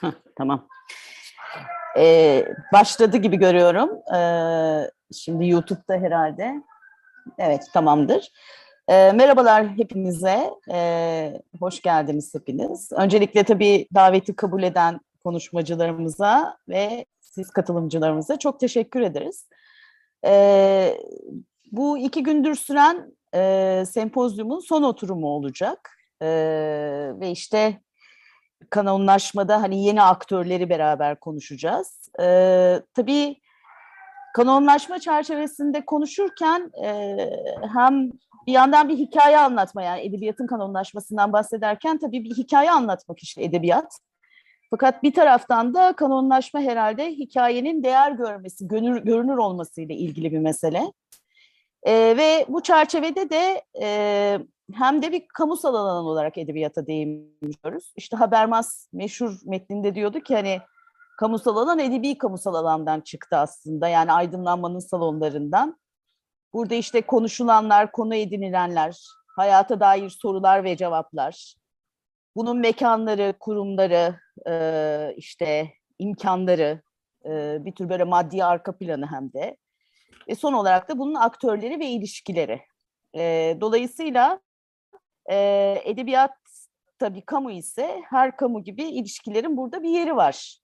Heh, tamam. Ee, başladı gibi görüyorum. Ee, şimdi YouTube'da herhalde. Evet, tamamdır. Ee, merhabalar hepinize. Ee, hoş geldiniz hepiniz. Öncelikle tabii daveti kabul eden konuşmacılarımıza ve siz katılımcılarımıza çok teşekkür ederiz. Ee, bu iki gündür süren e, sempozyumun son oturumu olacak. Ee, ve işte kanonlaşmada hani yeni aktörleri beraber konuşacağız. Ee, tabii kanonlaşma çerçevesinde konuşurken e, hem bir yandan bir hikaye anlatma yani edebiyatın kanonlaşmasından bahsederken tabii bir hikaye anlatmak işte edebiyat. Fakat bir taraftan da kanonlaşma herhalde hikayenin değer görmesi, görünür, görünür olmasıyla ilgili bir mesele. E, ve bu çerçevede de e, hem de bir kamusal alan olarak edebiyata değiniyoruz. İşte Habermas meşhur metninde diyordu ki hani kamusal alan edebi kamusal alandan çıktı aslında. Yani aydınlanmanın salonlarından. Burada işte konuşulanlar, konu edinilenler, hayata dair sorular ve cevaplar, bunun mekanları, kurumları, e, işte imkanları, e, bir tür böyle maddi arka planı hem de. Ve son olarak da bunun aktörleri ve ilişkileri. E, dolayısıyla e, edebiyat tabii kamu ise her kamu gibi ilişkilerin burada bir yeri var.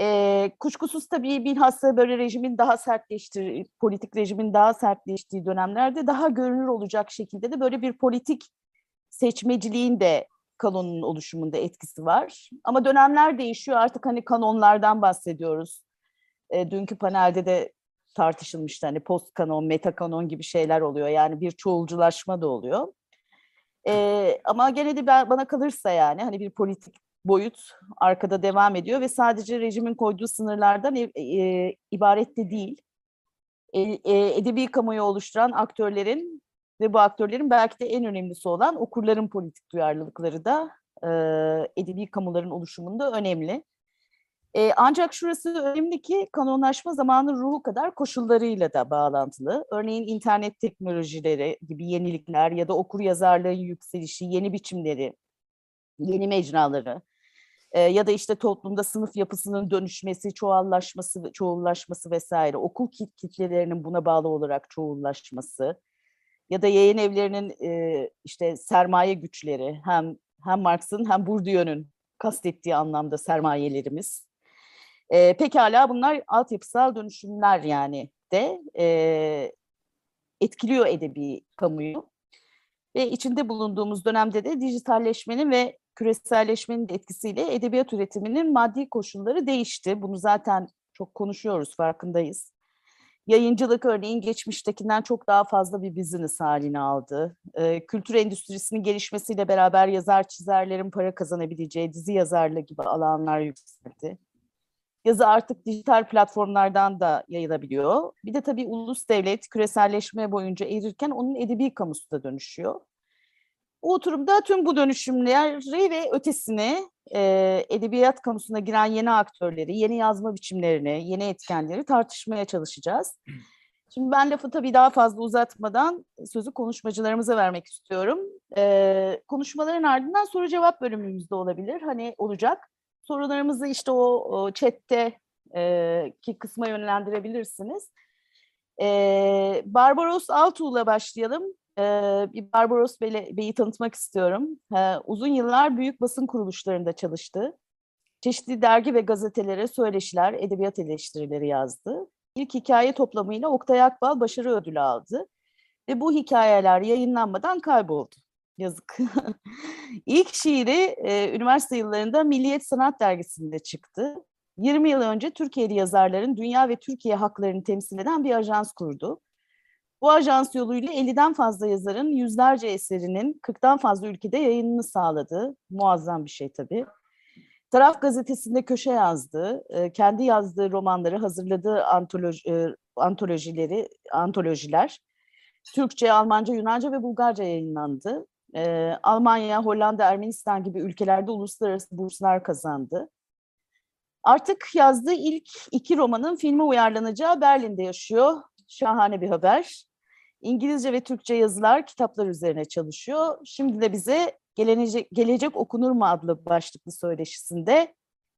E, kuşkusuz tabii bilhassa böyle rejimin daha sertleştiği, politik rejimin daha sertleştiği dönemlerde daha görünür olacak şekilde de böyle bir politik seçmeciliğin de kanonun oluşumunda etkisi var. Ama dönemler değişiyor artık hani kanonlardan bahsediyoruz. E, dünkü panelde de tartışılmıştı hani post kanon, meta kanon gibi şeyler oluyor. Yani bir çoğulculaşma da oluyor. E, ama gene de bana kalırsa yani hani bir politik boyut arkada devam ediyor ve sadece rejimin koyduğu sınırlardan e, e, ibaret de değil. E, e, edebi kamuoyu oluşturan aktörlerin ve bu aktörlerin belki de en önemlisi olan okurların politik duyarlılıkları da e, edebi kamuların oluşumunda önemli. E, ancak şurası önemli ki kanonlaşma zamanın ruhu kadar koşullarıyla da bağlantılı. Örneğin internet teknolojileri gibi yenilikler ya da okur yazarlığın yükselişi, yeni biçimleri, yeni mecraları e, ya da işte toplumda sınıf yapısının dönüşmesi, çoğallaşması, çoğullaşması vesaire, okul kit kitlelerinin buna bağlı olarak çoğullaşması ya da yayın evlerinin e, işte sermaye güçleri hem hem Marx'ın hem Bourdieu'nun kastettiği anlamda sermayelerimiz. E, pekala bunlar altyapısal dönüşümler yani de e, etkiliyor edebi kamuyu. Ve içinde bulunduğumuz dönemde de dijitalleşmenin ve küreselleşmenin etkisiyle edebiyat üretiminin maddi koşulları değişti. Bunu zaten çok konuşuyoruz, farkındayız. Yayıncılık örneğin geçmiştekinden çok daha fazla bir business halini aldı. Ee, kültür endüstrisinin gelişmesiyle beraber yazar çizerlerin para kazanabileceği dizi yazarlığı gibi alanlar yükseldi. Yazı artık dijital platformlardan da yayılabiliyor. Bir de tabii ulus devlet küreselleşme boyunca erirken onun edebi kamusu da dönüşüyor. Bu oturumda tüm bu dönüşümleri ve ötesini e, edebiyat kamusuna giren yeni aktörleri, yeni yazma biçimlerini, yeni etkenleri tartışmaya çalışacağız. Şimdi ben lafı tabii daha fazla uzatmadan sözü konuşmacılarımıza vermek istiyorum. E, konuşmaların ardından soru cevap bölümümüz de olabilir. Hani olacak. Sorularımızı işte o, o chatte e, ki kısma yönlendirebilirsiniz. E, Barbaros Altuğ'la başlayalım. E, Barbaros Bey'i, tanıtmak istiyorum. Uzun yıllar büyük basın kuruluşlarında çalıştı. Çeşitli dergi ve gazetelere söyleşiler, edebiyat eleştirileri yazdı. İlk hikaye toplamıyla Oktay Akbal başarı ödülü aldı. Ve bu hikayeler yayınlanmadan kayboldu. Yazık. İlk şiiri e, üniversite yıllarında Milliyet Sanat Dergisi'nde çıktı. 20 yıl önce Türkiye'li yazarların dünya ve Türkiye haklarını temsil eden bir ajans kurdu. Bu ajans yoluyla 50'den fazla yazarın yüzlerce eserinin 40'tan fazla ülkede yayınını sağladı. Muazzam bir şey tabii. Taraf gazetesinde köşe yazdı. E, kendi yazdığı romanları, hazırladığı antoloji, e, antolojileri, antolojiler Türkçe, Almanca, Yunanca ve Bulgarca yayınlandı. E, Almanya, Hollanda, Ermenistan gibi ülkelerde uluslararası burslar kazandı. Artık yazdığı ilk iki romanın filme uyarlanacağı Berlin'de yaşıyor. Şahane bir haber. İngilizce ve Türkçe yazılar, kitaplar üzerine çalışıyor. Şimdi de bize Gelecek, Gelecek Okunur mu adlı başlıklı söyleşisinde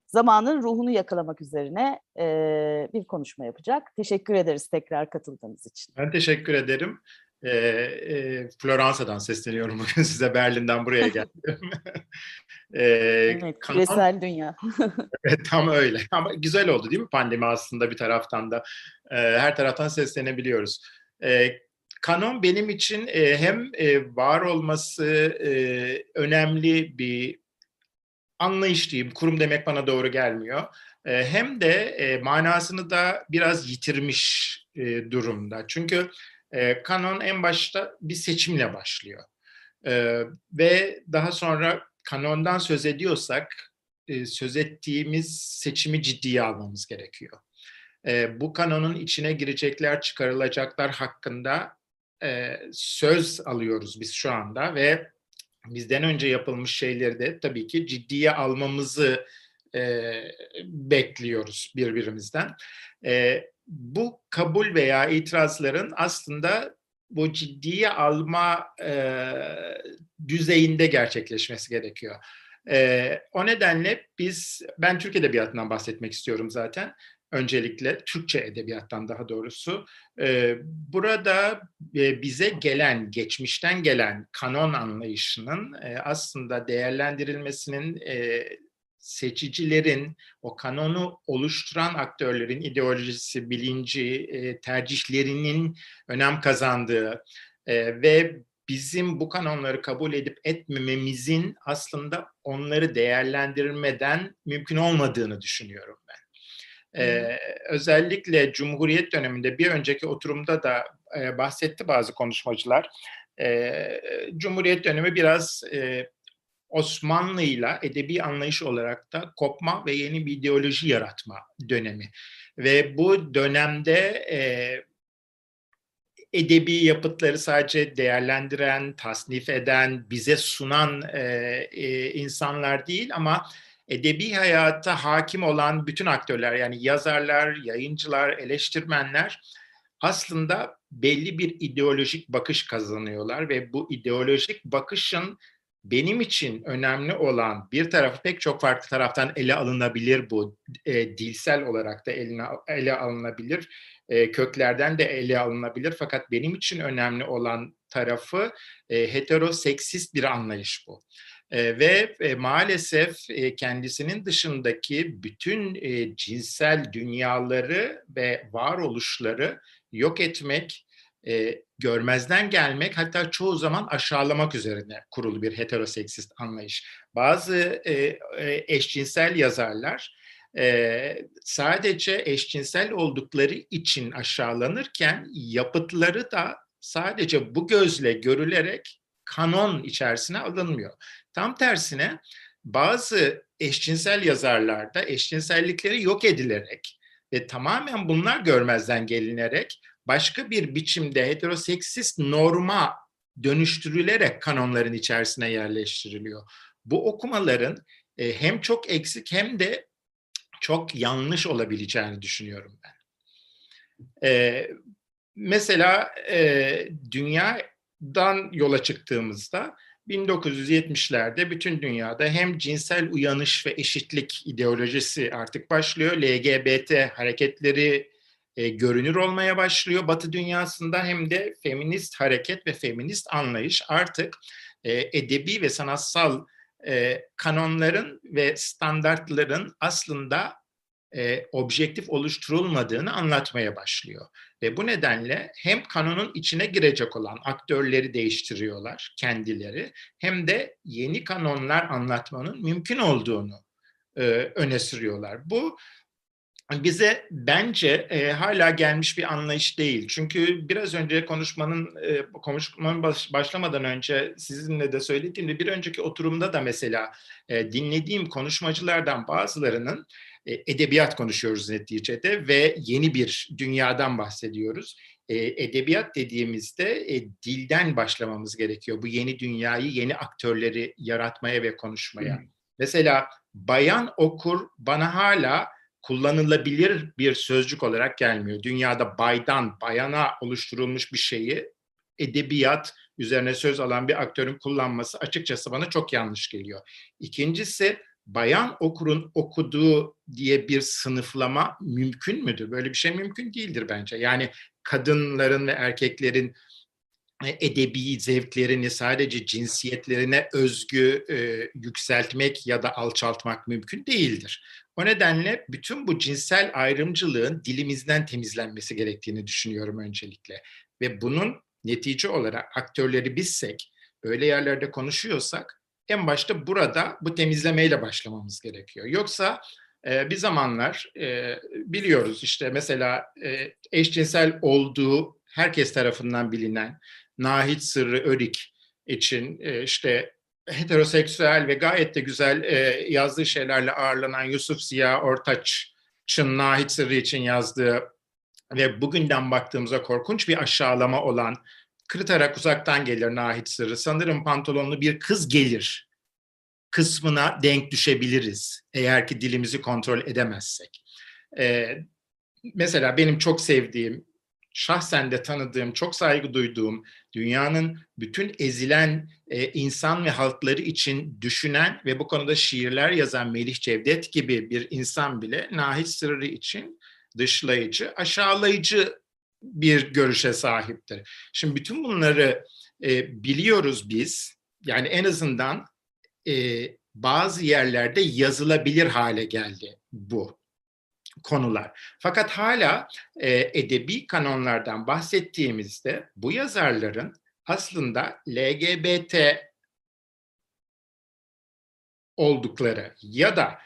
zamanın ruhunu yakalamak üzerine e, bir konuşma yapacak. Teşekkür ederiz tekrar katıldığınız için. Ben teşekkür ederim. E, e, Floransa'dan sesleniyorum bugün size. Berlin'den buraya geldim. e, evet, küresel dünya. evet, tam öyle. Ama güzel oldu değil mi pandemi aslında bir taraftan da. E, her taraftan seslenebiliyoruz. E, kanon benim için e, hem e, var olması e, önemli bir anlayış diyeyim. Kurum demek bana doğru gelmiyor. Hem de manasını da biraz yitirmiş durumda. Çünkü kanon en başta bir seçimle başlıyor. Ve daha sonra kanondan söz ediyorsak söz ettiğimiz seçimi ciddiye almamız gerekiyor. Bu kanonun içine girecekler, çıkarılacaklar hakkında e, söz alıyoruz biz şu anda ve bizden önce yapılmış şeyleri de tabii ki ciddiye almamızı e, bekliyoruz birbirimizden. E, bu kabul veya itirazların aslında bu ciddiye alma e, düzeyinde gerçekleşmesi gerekiyor. E, o nedenle biz, ben Türk Edebiyatı'ndan bahsetmek istiyorum zaten öncelikle Türkçe edebiyattan daha doğrusu. E, burada e, bize gelen, geçmişten gelen kanon anlayışının e, aslında değerlendirilmesinin seçicilerin, o kanonu oluşturan aktörlerin ideolojisi, bilinci, tercihlerinin önem kazandığı ve bizim bu kanonları kabul edip etmememizin aslında onları değerlendirmeden mümkün olmadığını düşünüyorum ben. Ee, özellikle Cumhuriyet döneminde bir önceki oturumda da e, bahsetti bazı konuşmacılar. E, Cumhuriyet dönemi biraz e, Osmanlı'yla edebi anlayış olarak da kopma ve yeni bir ideoloji yaratma dönemi. Ve bu dönemde e, edebi yapıtları sadece değerlendiren, tasnif eden, bize sunan e, e, insanlar değil ama edebi hayata hakim olan bütün aktörler yani yazarlar, yayıncılar, eleştirmenler aslında belli bir ideolojik bakış kazanıyorlar ve bu ideolojik bakışın benim için önemli olan bir tarafı pek çok farklı taraftan ele alınabilir bu e, dilsel olarak da eline, ele alınabilir e, köklerden de ele alınabilir fakat benim için önemli olan tarafı e, heteroseksist bir anlayış bu. E, ve e, maalesef e, kendisinin dışındaki bütün e, cinsel dünyaları ve varoluşları yok etmek, görmezden gelmek hatta çoğu zaman aşağılamak üzerine kurulu bir heteroseksist anlayış. Bazı eşcinsel yazarlar sadece eşcinsel oldukları için aşağılanırken yapıtları da sadece bu gözle görülerek kanon içerisine alınmıyor. Tam tersine bazı eşcinsel yazarlarda eşcinsellikleri yok edilerek ve tamamen bunlar görmezden gelinerek başka bir biçimde heteroseksist norma dönüştürülerek kanonların içerisine yerleştiriliyor. Bu okumaların e, hem çok eksik hem de çok yanlış olabileceğini düşünüyorum ben. E, mesela e, dünyadan yola çıktığımızda 1970'lerde bütün dünyada hem cinsel uyanış ve eşitlik ideolojisi artık başlıyor. LGBT hareketleri e, görünür olmaya başlıyor Batı dünyasında hem de feminist hareket ve feminist anlayış artık e, edebi ve sanatsal e, kanonların ve standartların aslında e, objektif oluşturulmadığını anlatmaya başlıyor. Ve bu nedenle hem kanonun içine girecek olan aktörleri değiştiriyorlar kendileri hem de yeni kanonlar anlatmanın mümkün olduğunu e, öne sürüyorlar. Bu bize bence e, hala gelmiş bir anlayış değil. Çünkü biraz önce konuşmanın e, konuşmanın baş, başlamadan önce sizinle de söylediğimde bir önceki oturumda da mesela e, dinlediğim konuşmacılardan bazılarının edebiyat konuşuyoruz neticede ve yeni bir dünyadan bahsediyoruz. E, edebiyat dediğimizde e, dilden başlamamız gerekiyor. Bu yeni dünyayı, yeni aktörleri yaratmaya ve konuşmaya. Hmm. Mesela bayan okur bana hala kullanılabilir bir sözcük olarak gelmiyor. Dünyada baydan bayana oluşturulmuş bir şeyi edebiyat üzerine söz alan bir aktörün kullanması açıkçası bana çok yanlış geliyor. İkincisi bayan okurun okuduğu diye bir sınıflama mümkün müdür? Böyle bir şey mümkün değildir bence. Yani kadınların ve erkeklerin e, edebi zevklerini sadece cinsiyetlerine özgü e, yükseltmek ya da alçaltmak mümkün değildir. O nedenle bütün bu cinsel ayrımcılığın dilimizden temizlenmesi gerektiğini düşünüyorum öncelikle. Ve bunun netice olarak aktörleri bizsek, öyle yerlerde konuşuyorsak en başta burada bu temizlemeyle başlamamız gerekiyor. Yoksa e, bir zamanlar e, biliyoruz işte mesela e, eşcinsel olduğu herkes tarafından bilinen Nahit Sırrı Örik için e, işte heteroseksüel ve gayet de güzel e, yazdığı şeylerle ağırlanan Yusuf Ziya Ortaç'ın Nahit Sırrı için yazdığı ve bugünden baktığımızda korkunç bir aşağılama olan kırıtarak uzaktan gelir Nahit Sırrı. Sanırım pantolonlu bir kız gelir kısmına denk düşebiliriz eğer ki dilimizi kontrol edemezsek. Ee, mesela benim çok sevdiğim, şahsen de tanıdığım, çok saygı duyduğum, dünyanın bütün ezilen e, insan ve halkları için düşünen ve bu konuda şiirler yazan Melih Cevdet gibi bir insan bile Nahit Sırrı için dışlayıcı, aşağılayıcı bir görüşe sahiptir. Şimdi bütün bunları e, biliyoruz biz. Yani en azından e, bazı yerlerde yazılabilir hale geldi bu konular. Fakat hala e, edebi kanonlardan bahsettiğimizde bu yazarların aslında LGBT oldukları ya da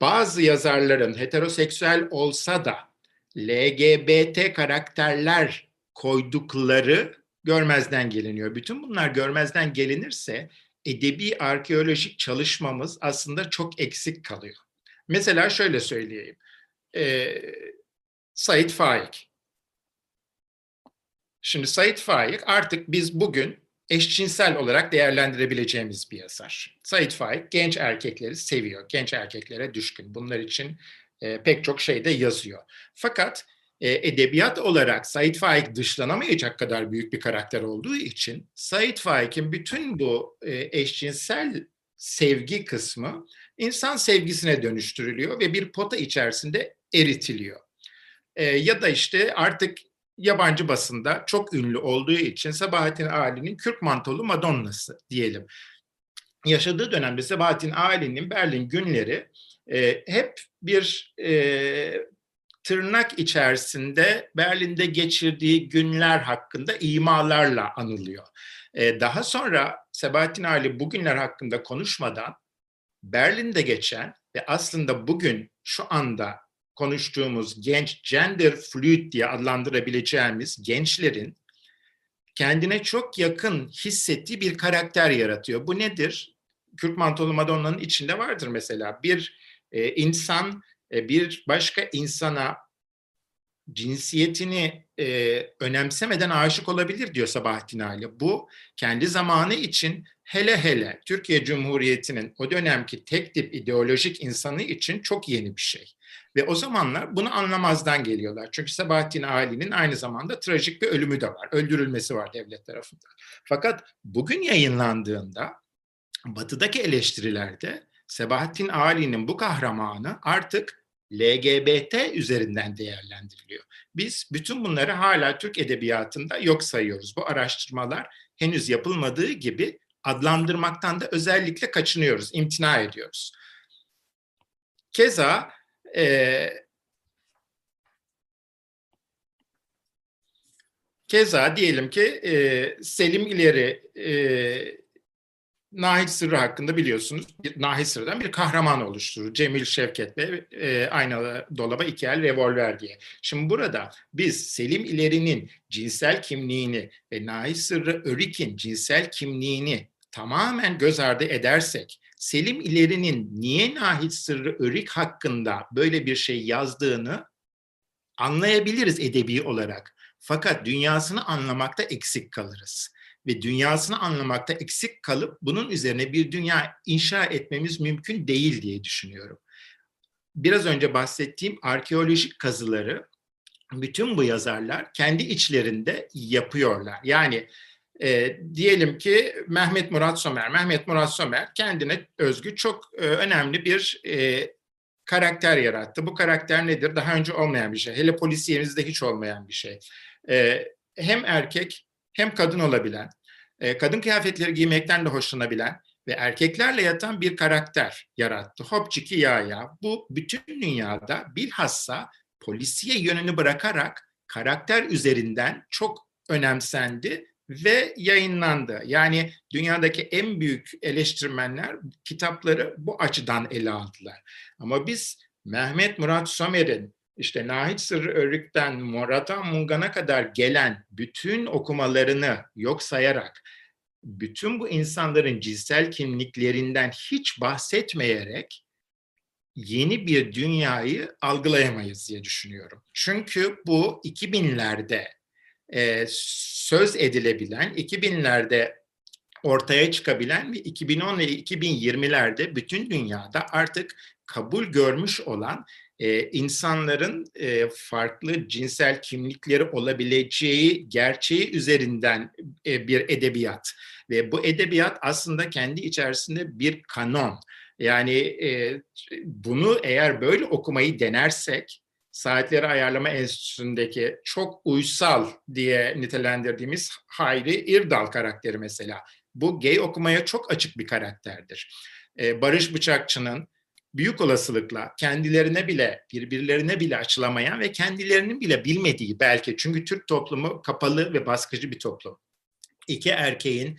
bazı yazarların heteroseksüel olsa da LGBT karakterler koydukları görmezden geliniyor. Bütün bunlar görmezden gelinirse edebi arkeolojik çalışmamız aslında çok eksik kalıyor. Mesela şöyle söyleyeyim. Ee, Said Faik. Şimdi Said Faik artık biz bugün eşcinsel olarak değerlendirebileceğimiz bir yazar. Said Faik genç erkekleri seviyor, genç erkeklere düşkün. Bunlar için e, pek çok şeyde yazıyor. Fakat e, edebiyat olarak Said Faik dışlanamayacak kadar büyük bir karakter olduğu için Said Faik'in bütün bu e, eşcinsel sevgi kısmı insan sevgisine dönüştürülüyor ve bir pota içerisinde eritiliyor. E, ya da işte artık yabancı basında çok ünlü olduğu için Sabahattin Ali'nin Kürk Mantolu Madonna'sı diyelim. Yaşadığı dönemde Sabahattin Ali'nin Berlin günleri e, hep bir e, tırnak içerisinde Berlin'de geçirdiği günler hakkında imalarla anılıyor. E, daha sonra Sebahattin Ali bugünler hakkında konuşmadan Berlin'de geçen ve aslında bugün şu anda konuştuğumuz genç gender fluid diye adlandırabileceğimiz gençlerin kendine çok yakın hissettiği bir karakter yaratıyor. Bu nedir? Kürk Mantolu Madonna'nın içinde vardır mesela. Bir e, insan e, bir başka insana cinsiyetini e, önemsemeden aşık olabilir diyor Sabahattin Ali. Bu kendi zamanı için hele hele Türkiye Cumhuriyeti'nin o dönemki tek tip ideolojik insanı için çok yeni bir şey. Ve o zamanlar bunu anlamazdan geliyorlar. Çünkü Sabahattin Ali'nin aynı zamanda trajik bir ölümü de var. Öldürülmesi var devlet tarafından. Fakat bugün yayınlandığında batıdaki eleştirilerde Sebahattin Ali'nin bu kahramanı artık LGBT üzerinden değerlendiriliyor. Biz bütün bunları hala Türk edebiyatında yok sayıyoruz. Bu araştırmalar henüz yapılmadığı gibi adlandırmaktan da özellikle kaçınıyoruz, imtina ediyoruz. Keza e, keza diyelim ki e, Selim İleri e, Nahit Sırrı hakkında biliyorsunuz Nahit Sırrı'dan bir kahraman oluşturur. Cemil Şevket ve e, Aynalı Dolaba iki el revolver diye. Şimdi burada biz Selim İleri'nin cinsel kimliğini ve Nahit Sırrı Örik'in cinsel kimliğini tamamen göz ardı edersek Selim İleri'nin niye Nahit Sırrı Örik hakkında böyle bir şey yazdığını anlayabiliriz edebi olarak. Fakat dünyasını anlamakta eksik kalırız ve dünyasını anlamakta eksik kalıp bunun üzerine bir dünya inşa etmemiz mümkün değil diye düşünüyorum. biraz önce bahsettiğim arkeolojik kazıları bütün bu yazarlar kendi içlerinde yapıyorlar. Yani e, diyelim ki Mehmet Murat Somer. Mehmet Murat Somer kendine özgü çok e, önemli bir e, karakter yarattı. Bu karakter nedir? Daha önce olmayan bir şey. Hele polisiyemizde hiç olmayan bir şey. E, hem erkek hem kadın olabilen, e, kadın kıyafetleri giymekten de hoşlanabilen ve erkeklerle yatan bir karakter yarattı. Hopçiki ya ya. Bu bütün dünyada bilhassa polisiye yönünü bırakarak karakter üzerinden çok önemsendi ve yayınlandı. Yani dünyadaki en büyük eleştirmenler kitapları bu açıdan ele aldılar. Ama biz Mehmet Murat Somer'in işte Nahit Sırrı Örük'ten Murat'a Mungan'a kadar gelen bütün okumalarını yok sayarak bütün bu insanların cinsel kimliklerinden hiç bahsetmeyerek yeni bir dünyayı algılayamayız diye düşünüyorum. Çünkü bu 2000'lerde e, söz edilebilen, 2000'lerde ortaya çıkabilen ve 2010 ile 2020'lerde bütün dünyada artık kabul görmüş olan e, insanların e, farklı cinsel kimlikleri olabileceği gerçeği üzerinden e, bir edebiyat ve bu edebiyat aslında kendi içerisinde bir kanon. Yani e, bunu eğer böyle okumayı denersek Saatleri Ayarlama Enstitüsü'ndeki çok uysal diye nitelendirdiğimiz Hayri İrdal karakteri mesela. Bu gay okumaya çok açık bir karakterdir. Ee, Barış Bıçakçı'nın büyük olasılıkla kendilerine bile, birbirlerine bile açılamayan ve kendilerinin bile bilmediği belki çünkü Türk toplumu kapalı ve baskıcı bir toplum. İki erkeğin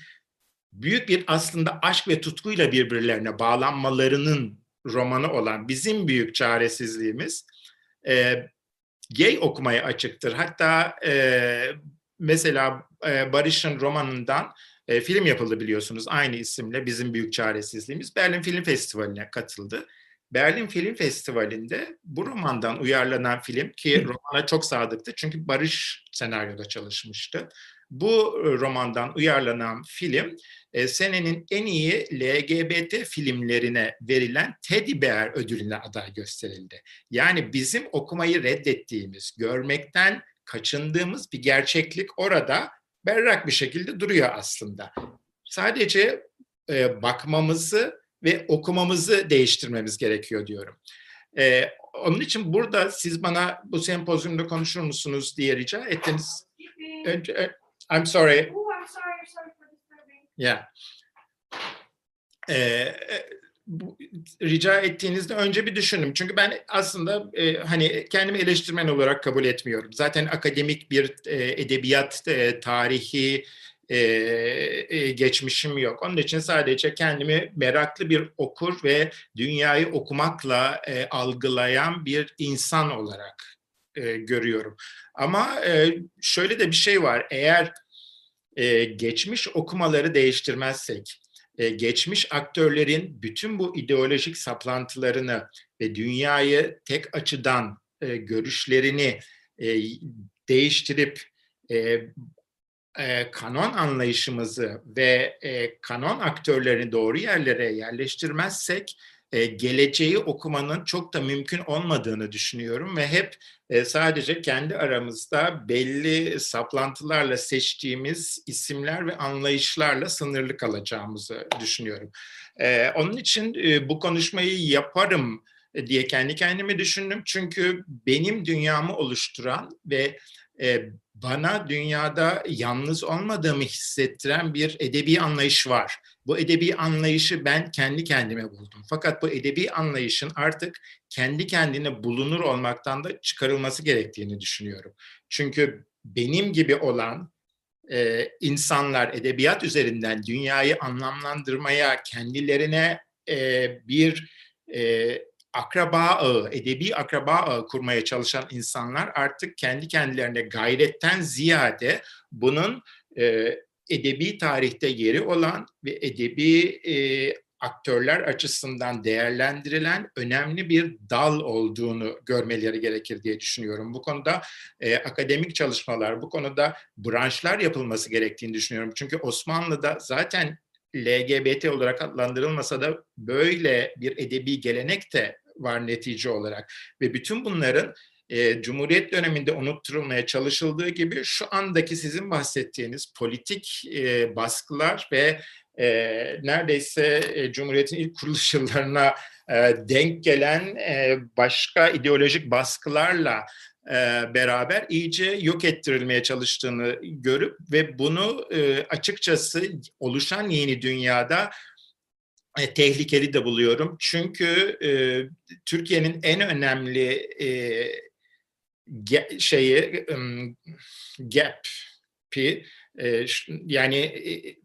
büyük bir aslında aşk ve tutkuyla birbirlerine bağlanmalarının romanı olan bizim büyük çaresizliğimiz e, gay okumaya açıktır. Hatta e, mesela e, Barış'ın romanından e, film yapıldı biliyorsunuz aynı isimle Bizim Büyük Çaresizliğimiz. Berlin Film Festivali'ne katıldı. Berlin Film Festivali'nde bu romandan uyarlanan film ki romana çok sadıktı çünkü Barış senaryoda çalışmıştı. Bu romandan uyarlanan film e, senenin en iyi LGBT filmlerine verilen Teddy Bear ödülüne aday gösterildi. Yani bizim okumayı reddettiğimiz, görmekten kaçındığımız bir gerçeklik orada berrak bir şekilde duruyor aslında. Sadece e, bakmamızı ve okumamızı değiştirmemiz gerekiyor diyorum. E, onun için burada siz bana bu sempozyumda konuşur musunuz diye rica ettiniz. Önce, I'm sorry. Oh, I'm sorry. I'm sorry for disturbing. Yeah. Ee, bu, rica ettiğinizde önce bir düşündüm. Çünkü ben aslında e, hani kendimi eleştirmen olarak kabul etmiyorum. Zaten akademik bir e, edebiyat e, tarihi e, e, geçmişim yok. Onun için sadece kendimi meraklı bir okur ve dünyayı okumakla e, algılayan bir insan olarak e, görüyorum. Ama e, şöyle de bir şey var. Eğer e, geçmiş okumaları değiştirmezsek, e, geçmiş aktörlerin bütün bu ideolojik saplantılarını ve dünyayı tek açıdan e, görüşlerini e, değiştirip e, e, kanon anlayışımızı ve e, kanon aktörlerini doğru yerlere yerleştirmezsek e, geleceği okumanın çok da mümkün olmadığını düşünüyorum ve hep sadece kendi aramızda belli saplantılarla seçtiğimiz isimler ve anlayışlarla sınırlı kalacağımızı düşünüyorum. Onun için bu konuşmayı yaparım diye kendi kendime düşündüm. Çünkü benim dünyamı oluşturan ve bana dünyada yalnız olmadığımı hissettiren bir edebi anlayış var. Bu edebi anlayışı ben kendi kendime buldum. Fakat bu edebi anlayışın artık kendi kendine bulunur olmaktan da çıkarılması gerektiğini düşünüyorum. Çünkü benim gibi olan e, insanlar edebiyat üzerinden dünyayı anlamlandırmaya, kendilerine e, bir e, akraba ağı, edebi akraba ağı kurmaya çalışan insanlar artık kendi kendilerine gayretten ziyade bunun e, edebi tarihte yeri olan ve edebi e, aktörler açısından değerlendirilen önemli bir dal olduğunu görmeleri gerekir diye düşünüyorum. Bu konuda e, akademik çalışmalar, bu konuda branşlar yapılması gerektiğini düşünüyorum. Çünkü Osmanlı'da zaten LGBT olarak adlandırılmasa da böyle bir edebi gelenek de var netice olarak. Ve bütün bunların e, Cumhuriyet döneminde unutturulmaya çalışıldığı gibi şu andaki sizin bahsettiğiniz politik e, baskılar ve e, neredeyse e, Cumhuriyet'in ilk kuruluş yıllarına e, denk gelen e, başka ideolojik baskılarla e, beraber iyice yok ettirilmeye çalıştığını görüp ve bunu e, açıkçası oluşan yeni dünyada e, tehlikeli de buluyorum. Çünkü e, Türkiye'nin en önemli e, ge- şeyi ım, gap'i e, yani e,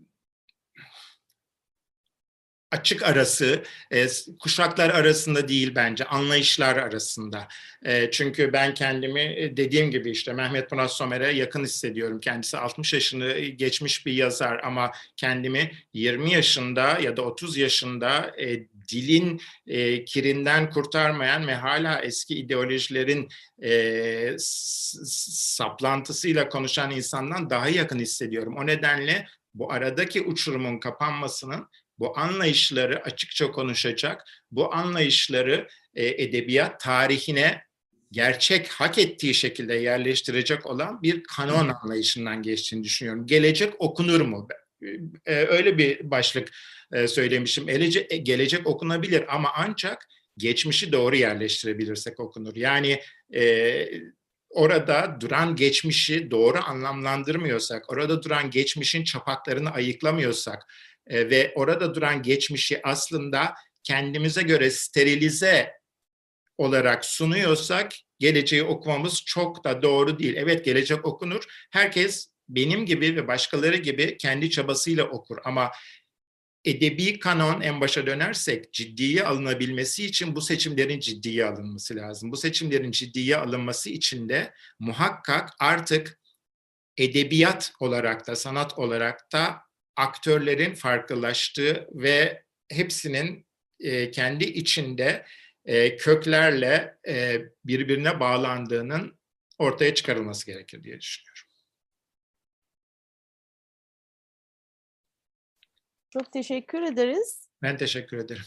açık arası, e, kuşaklar arasında değil bence, anlayışlar arasında. E, çünkü ben kendimi e, dediğim gibi işte Mehmet Murat Somer'e yakın hissediyorum. Kendisi 60 yaşını geçmiş bir yazar ama kendimi 20 yaşında ya da 30 yaşında e, dilin e, kirinden kurtarmayan ve hala eski ideolojilerin e, saplantısıyla konuşan insandan daha yakın hissediyorum. O nedenle bu aradaki uçurumun kapanmasının bu anlayışları açıkça konuşacak, bu anlayışları e, edebiyat tarihine gerçek hak ettiği şekilde yerleştirecek olan bir kanon anlayışından geçtiğini düşünüyorum. Gelecek okunur mu? E, öyle bir başlık e, söylemişim. Gelecek, gelecek okunabilir ama ancak geçmişi doğru yerleştirebilirsek okunur. Yani e, orada duran geçmişi doğru anlamlandırmıyorsak, orada duran geçmişin çapaklarını ayıklamıyorsak e, ve orada duran geçmişi aslında kendimize göre sterilize olarak sunuyorsak geleceği okumamız çok da doğru değil. Evet gelecek okunur. Herkes benim gibi ve başkaları gibi kendi çabasıyla okur ama edebi kanon en başa dönersek ciddiye alınabilmesi için bu seçimlerin ciddiye alınması lazım. Bu seçimlerin ciddiye alınması için de muhakkak artık edebiyat olarak da sanat olarak da aktörlerin farklılaştığı ve hepsinin e, kendi içinde e, köklerle e, birbirine bağlandığının ortaya çıkarılması gerekir diye düşünüyorum. Çok teşekkür ederiz. Ben teşekkür ederim.